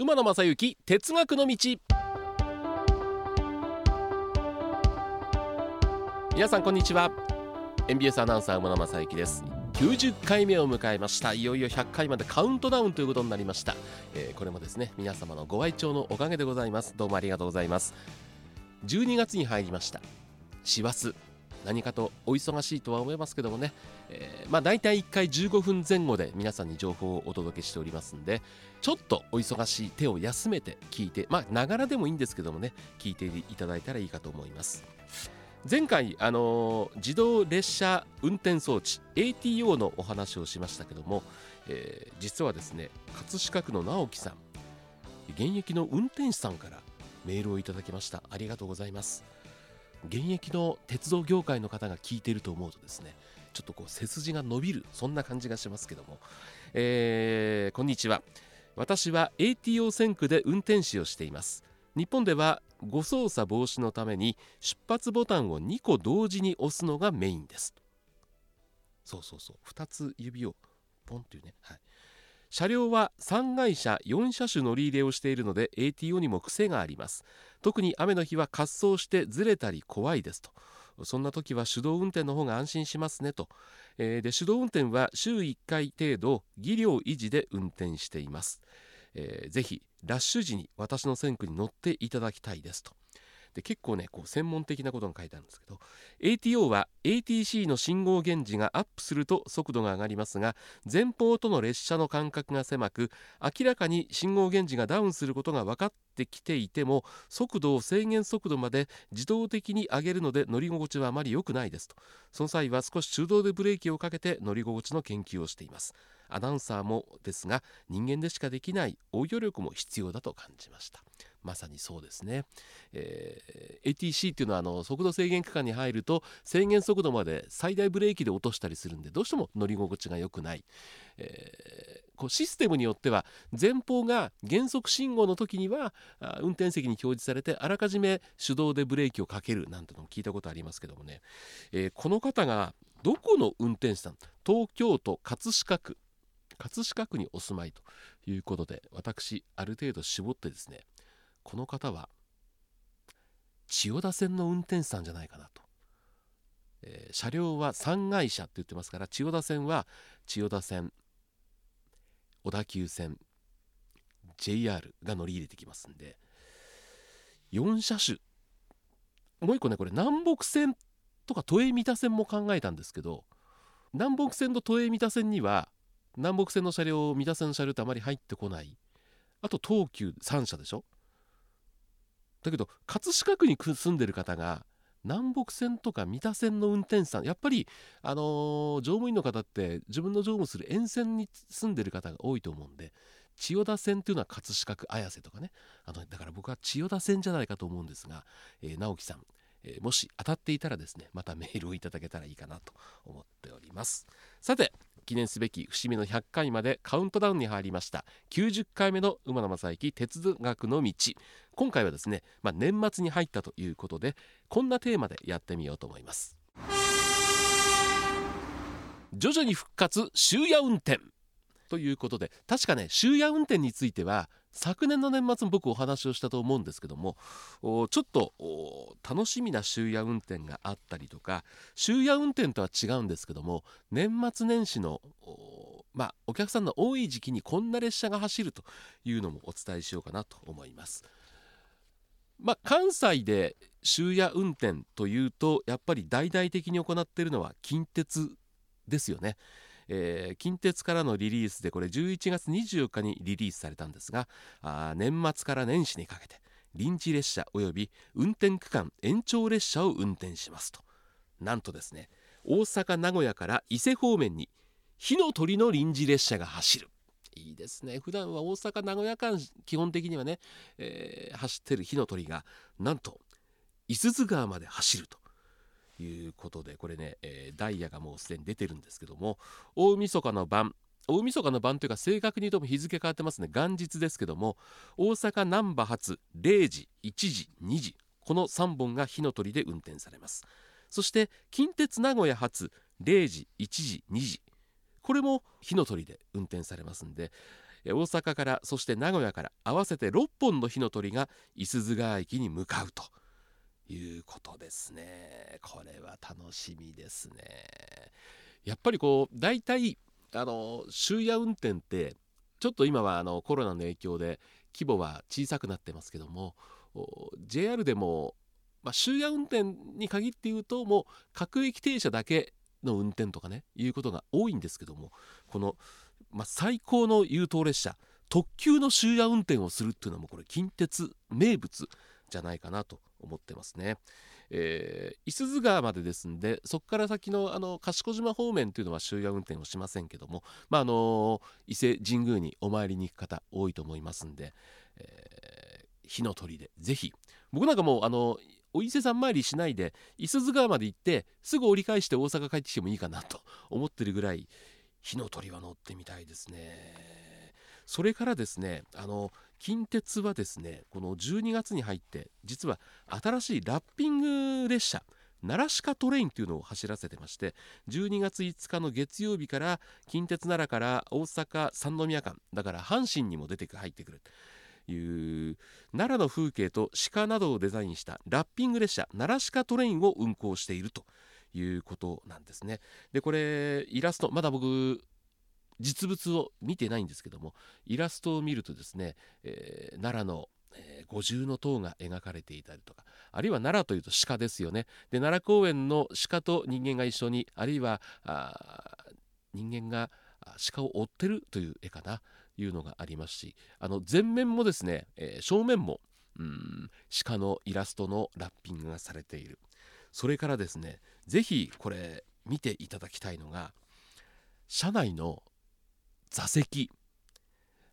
馬野正幸哲学の道。皆さんこんにちは。NBS アナウンサー馬野正幸です。90回目を迎えました。いよいよ100回までカウントダウンということになりました、えー、これもですね皆様のご愛聴のおかげでございます。どうもありがとうございます。12月に入りました。師走何かとお忙しいとは思いますけどもね、えー、まあ大体1回15分前後で皆さんに情報をお届けしておりますんでちょっとお忙しい手を休めて聞いてまあながらでもいいんですけどもね聞いていただいたらいいかと思います。前回、あのー、自動列車運転装置 ATO のお話をしましたけども、えー、実はですね葛飾区の直樹さん現役の運転手さんからメールをいただきました。ありがとうございます。現役の鉄道業界の方が聞いていると思うとですねちょっとこう背筋が伸びるそんな感じがしますけども、えー、こんにちは。私は ATO 線区で運転士をしています。日本では誤操作防止のために出発ボタンを2個同時に押すのがメインです。そうそうそう。2つ指をポンというね、はい、車両は3会社4車種乗り入れをしているので ATO にも癖があります。特に雨の日は滑走してずれたり怖いですと。そんな時は手動運転の方が安心しますねと、えー、で手動運転は週1回程度技量維持で運転しています、えー、ぜひラッシュ時に私の線区に乗っていただきたいですと。で結構ねこう専門的なことが書いてあるんですけど ATO は ATC の信号源氏がアップすると速度が上がりますが前方との列車の間隔が狭く明らかに信号源氏がダウンすることが分かってきていても速度を制限速度まで自動的に上げるので乗り心地はあまり良くないですと。その際は少し手動でブレーキをかけて乗り心地の研究をしています。アナウンサーもですが人間でしかできない応用力も必要だと感じました。まさにそうですね、えー、ATC っていうのはあの速度制限区間に入ると制限速度まで最大ブレーキで落としたりするんでどうしても乗り心地が良くない、えー、こうシステムによっては前方が減速信号の時には運転席に表示されてあらかじめ手動でブレーキをかけるなんてのも聞いたことありますけどもね、えー、この方がどこの運転手さん東京都葛飾区葛飾区にお住まいということで私ある程度絞ってですねこの方は千代田線の運転手さんじゃないかなと、えー、車両は3会社って言ってますから千代田線は千代田線小田急線 JR が乗り入れてきますんで4車種。もう一個ねこれ南北線とか都営三田線も考えたんですけど南北線と都営三田線には南北線の車両三田線の車両ってあまり入ってこない。あと東急3社でしょ。だけど葛飾区に住んでる方が南北線とか三田線の運転手さんやっぱり、あのー、乗務員の方って自分の乗務する沿線に住んでる方が多いと思うんで千代田線っていうのは葛飾区綾瀬とかね。あのだから僕は千代田線じゃないかと思うんですが、えー、直樹さん、えー、もし当たっていたらですねまたメールをいただけたらいいかなと思っております。さて記念すべき節目の100回までカウントダウンに入りました。90回目の馬野正幸哲学の道。今回はですね、まあ、年末に入ったということでこんなテーマでやってみようと思います。徐々に復活終夜運転。ということで確かね終夜運転については昨年の年末も僕お話をしたと思うんですけどもちょっと楽しみな終夜運転があったりとか終夜運転とは違うんですけども年末年始のまあお客さんの多い時期にこんな列車が走るというのもお伝えしようかなと思います。まあ、関西で終夜運転というとやっぱり大々的に行っているのは近鉄ですよね。えー、近鉄からのリリースでこれ11月24日にリリースされたんですがあ年末から年始にかけて臨時列車および運転区間延長列車を運転しますと。なんとですね大阪名古屋から伊勢方面に火の鳥の臨時列車が走る。いいですね。普段は大阪名古屋間基本的にはね、えー、走ってる火の鳥がなんと五十鈴川まで走ると。いうことでこれね、えー、ダイヤがもうすでに出てるんですけども大晦日の晩大晦日の晩というか正確に言うと日付変わってますね。元日ですけども大阪難波発0時1時2時この3本が火の鳥で運転されます。そして近鉄名古屋発0時1時2時これも火の鳥で運転されますんで、大阪からそして名古屋から合わせて6本の火の鳥が五十鈴川駅に向かうと。いうことですね。これは楽しみですね。やっぱりこう大体あの終夜運転ってちょっと今はあのコロナの影響で規模は小さくなってますけども JR でも、まあ、終夜運転に限って言うともう各駅停車だけの運転とかねいうことが多いんですけどもこの、まあ、最高の優等列車特急の終夜運転をするっていうのはもうこれ近鉄名物じゃないかなと思ってますね。えー、伊豆川までですんでそこから先のあの賢島方面というのは終夜運転をしませんけども、まああの伊勢神宮にお参りに行く方多いと思いますんで、えー、火の鳥でぜひ僕なんかもうあのお伊勢さん参りしないで伊豆川まで行ってすぐ折り返して大阪帰ってきてもいいかなと思ってるぐらい火の鳥は乗ってみたいですね。それからですねあの近鉄はですねこの12月に入って実は新しいラッピング列車奈良鹿トレインというのを走らせてまして12月5日の月曜日から近鉄奈良から大阪三宮間だから阪神にも出て入ってくるという奈良の風景と鹿などをデザインしたラッピング列車奈良鹿トレインを運行しているということなんですね。でこれイラストまだ僕実物を見てないんですけどもイラストを見るとですね、えー、奈良のえ五重塔が描かれていたりとかあるいは奈良というと鹿ですよね。で奈良公園の鹿と人間が一緒にあるいは人間が鹿を追ってるという絵かないうのがありますしあの前面もですね、えー、正面もうん鹿のイラストのラッピングがされている。それからですね是非これ見ていただきたいのが車内の座席。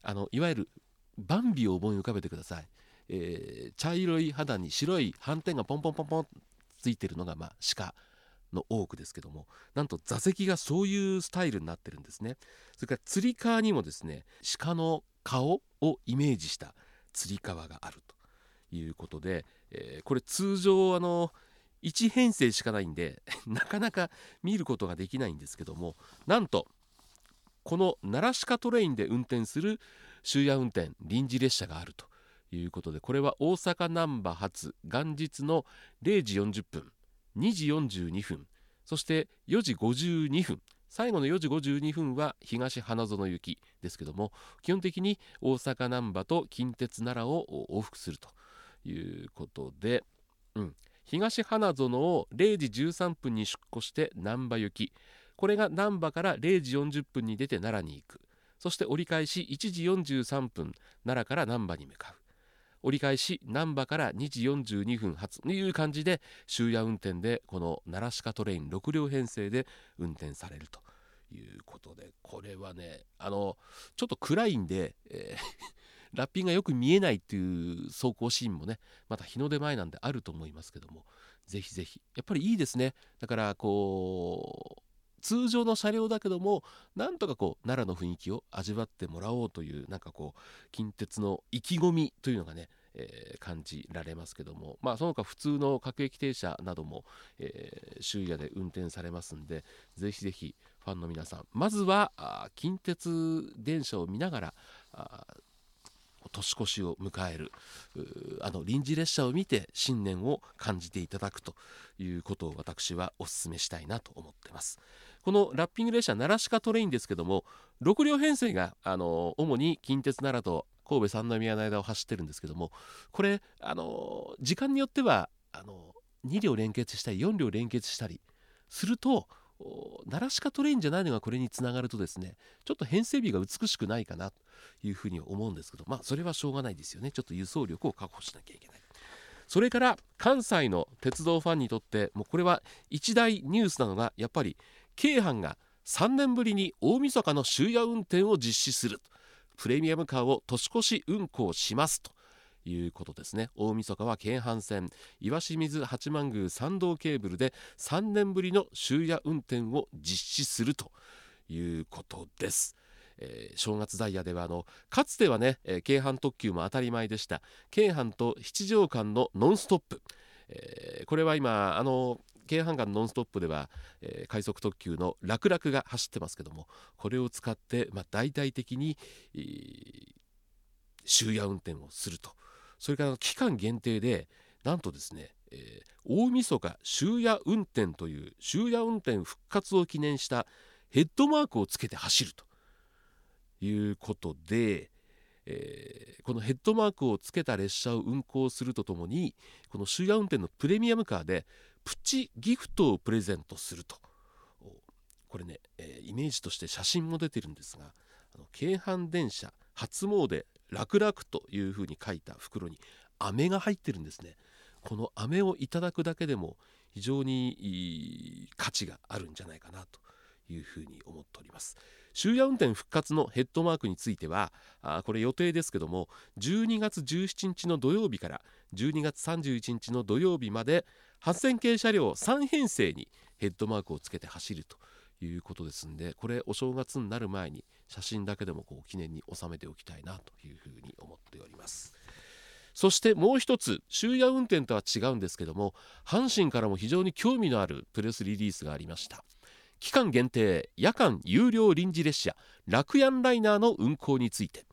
あのいわゆるバンビを思い浮かべてください、えー、茶色い肌に白い斑点がポンポンポンポンついてるのが、まあ、鹿の多くですけども。なんと座席がそういうスタイルになってるんですね。それからつり革にもですね鹿の顔をイメージしたつり革があるということで、えー、これ通常あの1編成しかないんで なかなか見ることができないんですけどもなんとこの奈良鹿トレインで運転する終夜運転臨時列車があるということでこれは大阪難波発元日の0時40分2時42分そして4時52分最後の4時52分は東花園行きですけども基本的に大阪難波と近鉄奈良を往復するということで、うん、東花園を0時13分に出庫して難波行きこれが難波から0時40分に出て奈良に行く。そして折り返し1時43分奈良から難波に向かう。折り返し難波から2時42分発という感じで終夜運転でこの奈良鹿トレイン6両編成で運転されると。いうことでこれはねあのちょっと暗いんで、えー ラッピングがよく見えないっていう走行シーンもねまた日の出前なんであると思いますけどもぜひぜひ。やっぱりいいですね。だからこう通常の車両だけどもなんとかこう奈良の雰囲気を味わってもらおうというなんかこう近鉄の意気込みというのがねえー、感じられますけども、まあ、その他普通の各駅停車なども、えー、終夜で運転されますんでぜひぜひファンの皆さんまずは近鉄電車を見ながら年越しを迎えるあの臨時列車を見て新年を感じていただくということを私はお勧めしたいなと思ってます。このラッピング列車奈良鹿トレインですけども6両編成があの主に近鉄奈良と神戸三宮の間を走ってるんですけどもこれあの時間によってはあの2両連結したり4両連結したりすると奈良鹿トレインじゃないのがこれにつながるとですねちょっと編成日が美しくないかなというふうに思うんですけどまあそれはしょうがないですよね。ちょっと輸送力を確保しなきゃいけない。それから関西の鉄道ファンにとってもうこれは一大ニュースなのがやっぱり京阪が3年ぶりに大晦日の終夜運転を実施するプレミアムカーを年越し運行しますということですね。大晦日は京阪線岩清水八幡宮参道ケーブルで3年ぶりの終夜運転を実施するということです。えー、正月ダイヤではあのかつてはね、えー、京阪特急も当たり前でした。京阪と七条間のノンストップ、えー、これは今あの京阪間ノンストップでは、えー、快速特急の楽々が走ってますけどもこれを使って、まあ、大々的に、えー、終夜運転をすると。それから期間限定でなんとですね、えー、大晦日終夜運転という終夜運転復活を記念したヘッドマークをつけて走ると。いうことで、えー、このヘッドマークをつけた列車を運行するとともにこの終夜運転のプレミアムカーでプチギフトをプレゼントすると。これね、えー、イメージとして写真も出てるんですがあの京阪電車初詣楽々というふうに書いた袋に飴が入ってるんですね。この飴をいただくだけでも非常に価値があるんじゃないかなと。いうふうに思っております。終夜運転復活のヘッドマークについてはあこれ予定ですけども12月17日の土曜日から12月31日の土曜日まで8000系車両3編成にヘッドマークをつけて走るということですんでこれお正月になる前に写真だけでもこう記念に収めておきたいなというふうに思っております。そしてもう一つ終夜運転とは違うんですけども阪神からも非常に興味のあるプレスリリースがありました。期間限定夜間有料臨時列車楽ヤンライナーの運行について、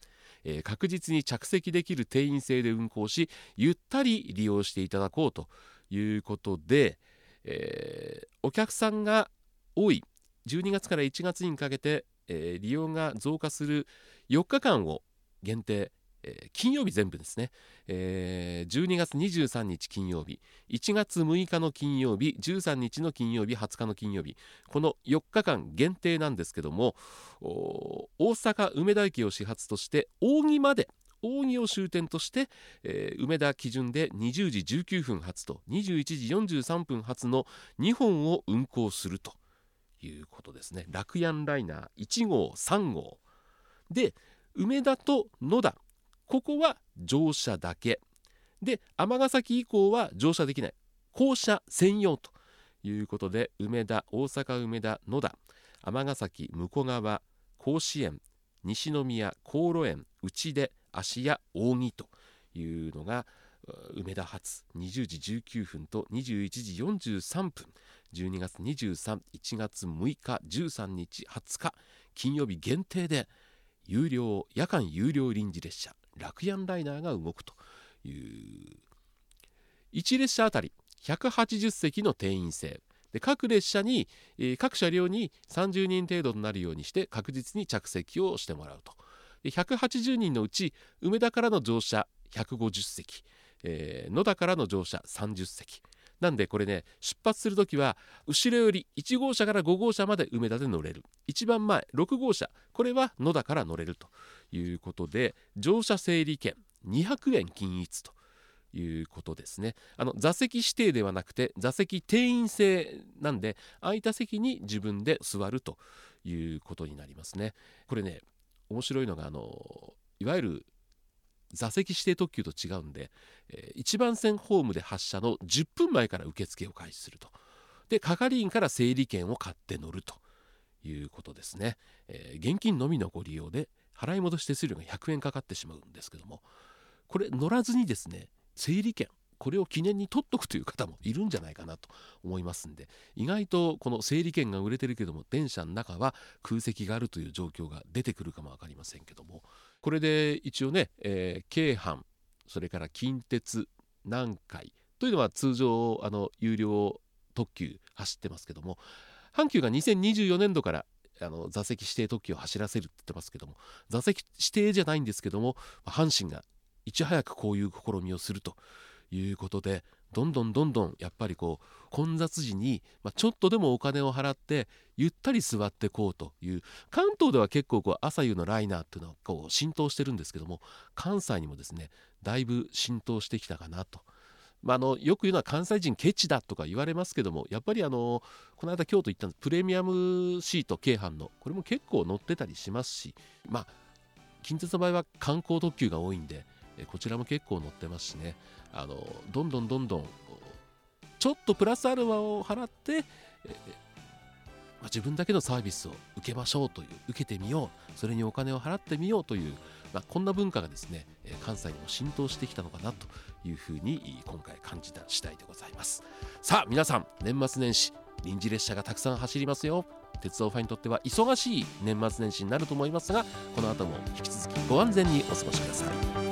えー、確実に着席できる定員制で運行しゆったり利用していただこうということで、えー、お客さんが多い12月から1月にかけて、えー、利用が増加する4日間を限定えー、金曜日全部ですね、えー、12月23日金曜日。1月6日の金曜日13日の金曜日20日の金曜日。この4日間限定なんですけども大阪梅田駅を始発として扇まで扇を終点として、えー、梅田基準で20時19分発と21時43分発の2本を運行するということですね。ラクヤンライナー1号3号。で梅田と野田ここは乗車だけ。で尼崎以降は乗車できない。降車専用ということで梅田大阪梅田野田尼崎向川甲子園西宮高路園内出芦屋扇というのが梅田発。20時19分と21時43分。12月231月6日13日20日金曜日限定で有料夜間有料臨時列車。ラクヤンライナーが動くという。1列車あたり180席の定員制。で各列車に、えー、各車両に30人程度となるようにして確実に着席をしてもらうと。で180人のうち梅田からの乗車150席、えー、野田からの乗車30席。なんでこれね出発する時は後ろより1号車から5号車まで梅田で乗れる。一番前6号車これは野田から乗れるということで乗車整理券200円均一ということですね。あの座席指定ではなくて座席定員制なんで空いた席に自分で座るということになりますね。これね面白いのがあのいわゆる座席指定特急と違うんで、え、1番線ホームで発車の10分前から受付を開始すると。で係員から整理券を買って乗るということですね、え、現金のみのご利用で払い戻し手数料が100円かかってしまうんですけどもこれ乗らずにですね整理券これを記念に取っとくという方もいるんじゃないかなと思いますんで意外とこの整理券が売れてるけども電車の中は空席があるという状況が出てくるかも分かりませんけどもこれで一応ね、えー、京阪それから近鉄南海というのは通常あの有料特急走ってますけども阪急が2024年度からあの座席指定特急を走らせるって言ってますけども座席指定じゃないんですけども阪神がいち早くこういう試みをすると。いうことでどんどんどんどんやっぱりこう混雑時に、まあ、ちょっとでもお金を払ってゆったり座ってこうという関東では結構こう朝夕のライナーっていうのはこう浸透してるんですけども関西にもですねだいぶ浸透してきたかなと。まあ、のよく言うのは関西人ケチだとか言われますけどもやっぱりあのこの間京都行ったんです。プレミアムシート京阪の。これも結構乗ってたりしますしまあ近鉄の場合は観光特急が多いんでこちらも結構載ってますしね。あのどんどんどんどんちょっとプラスアルファを払って、えー、まあ、自分だけのサービスを受けましょうという受けてみようそれにお金を払ってみようという、まあ、こんな文化がですね関西にも浸透してきたのかなというふうに今回感じた次第でございます。さあ皆さん年末年始臨時列車がたくさん走りますよ。鉄道ファンにとっては忙しい年末年始になると思いますがこの後も引き続きご安全にお過ごしください。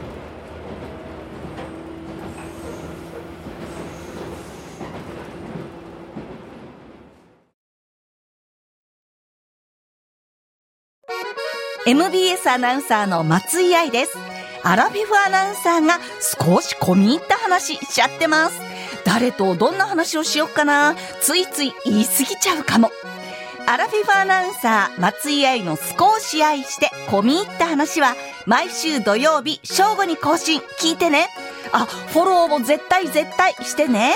MBS アナウンサーの松井愛です。アラフィフアナウンサーが少し込み入った話しちゃってます。誰とどんな話をしよっかな。ついつい言い過ぎちゃうかも。アラフィフアナウンサー松井愛の少し愛して込み入った話は毎週土曜日正午に更新。聞いてね。あフォローも絶対絶対してね。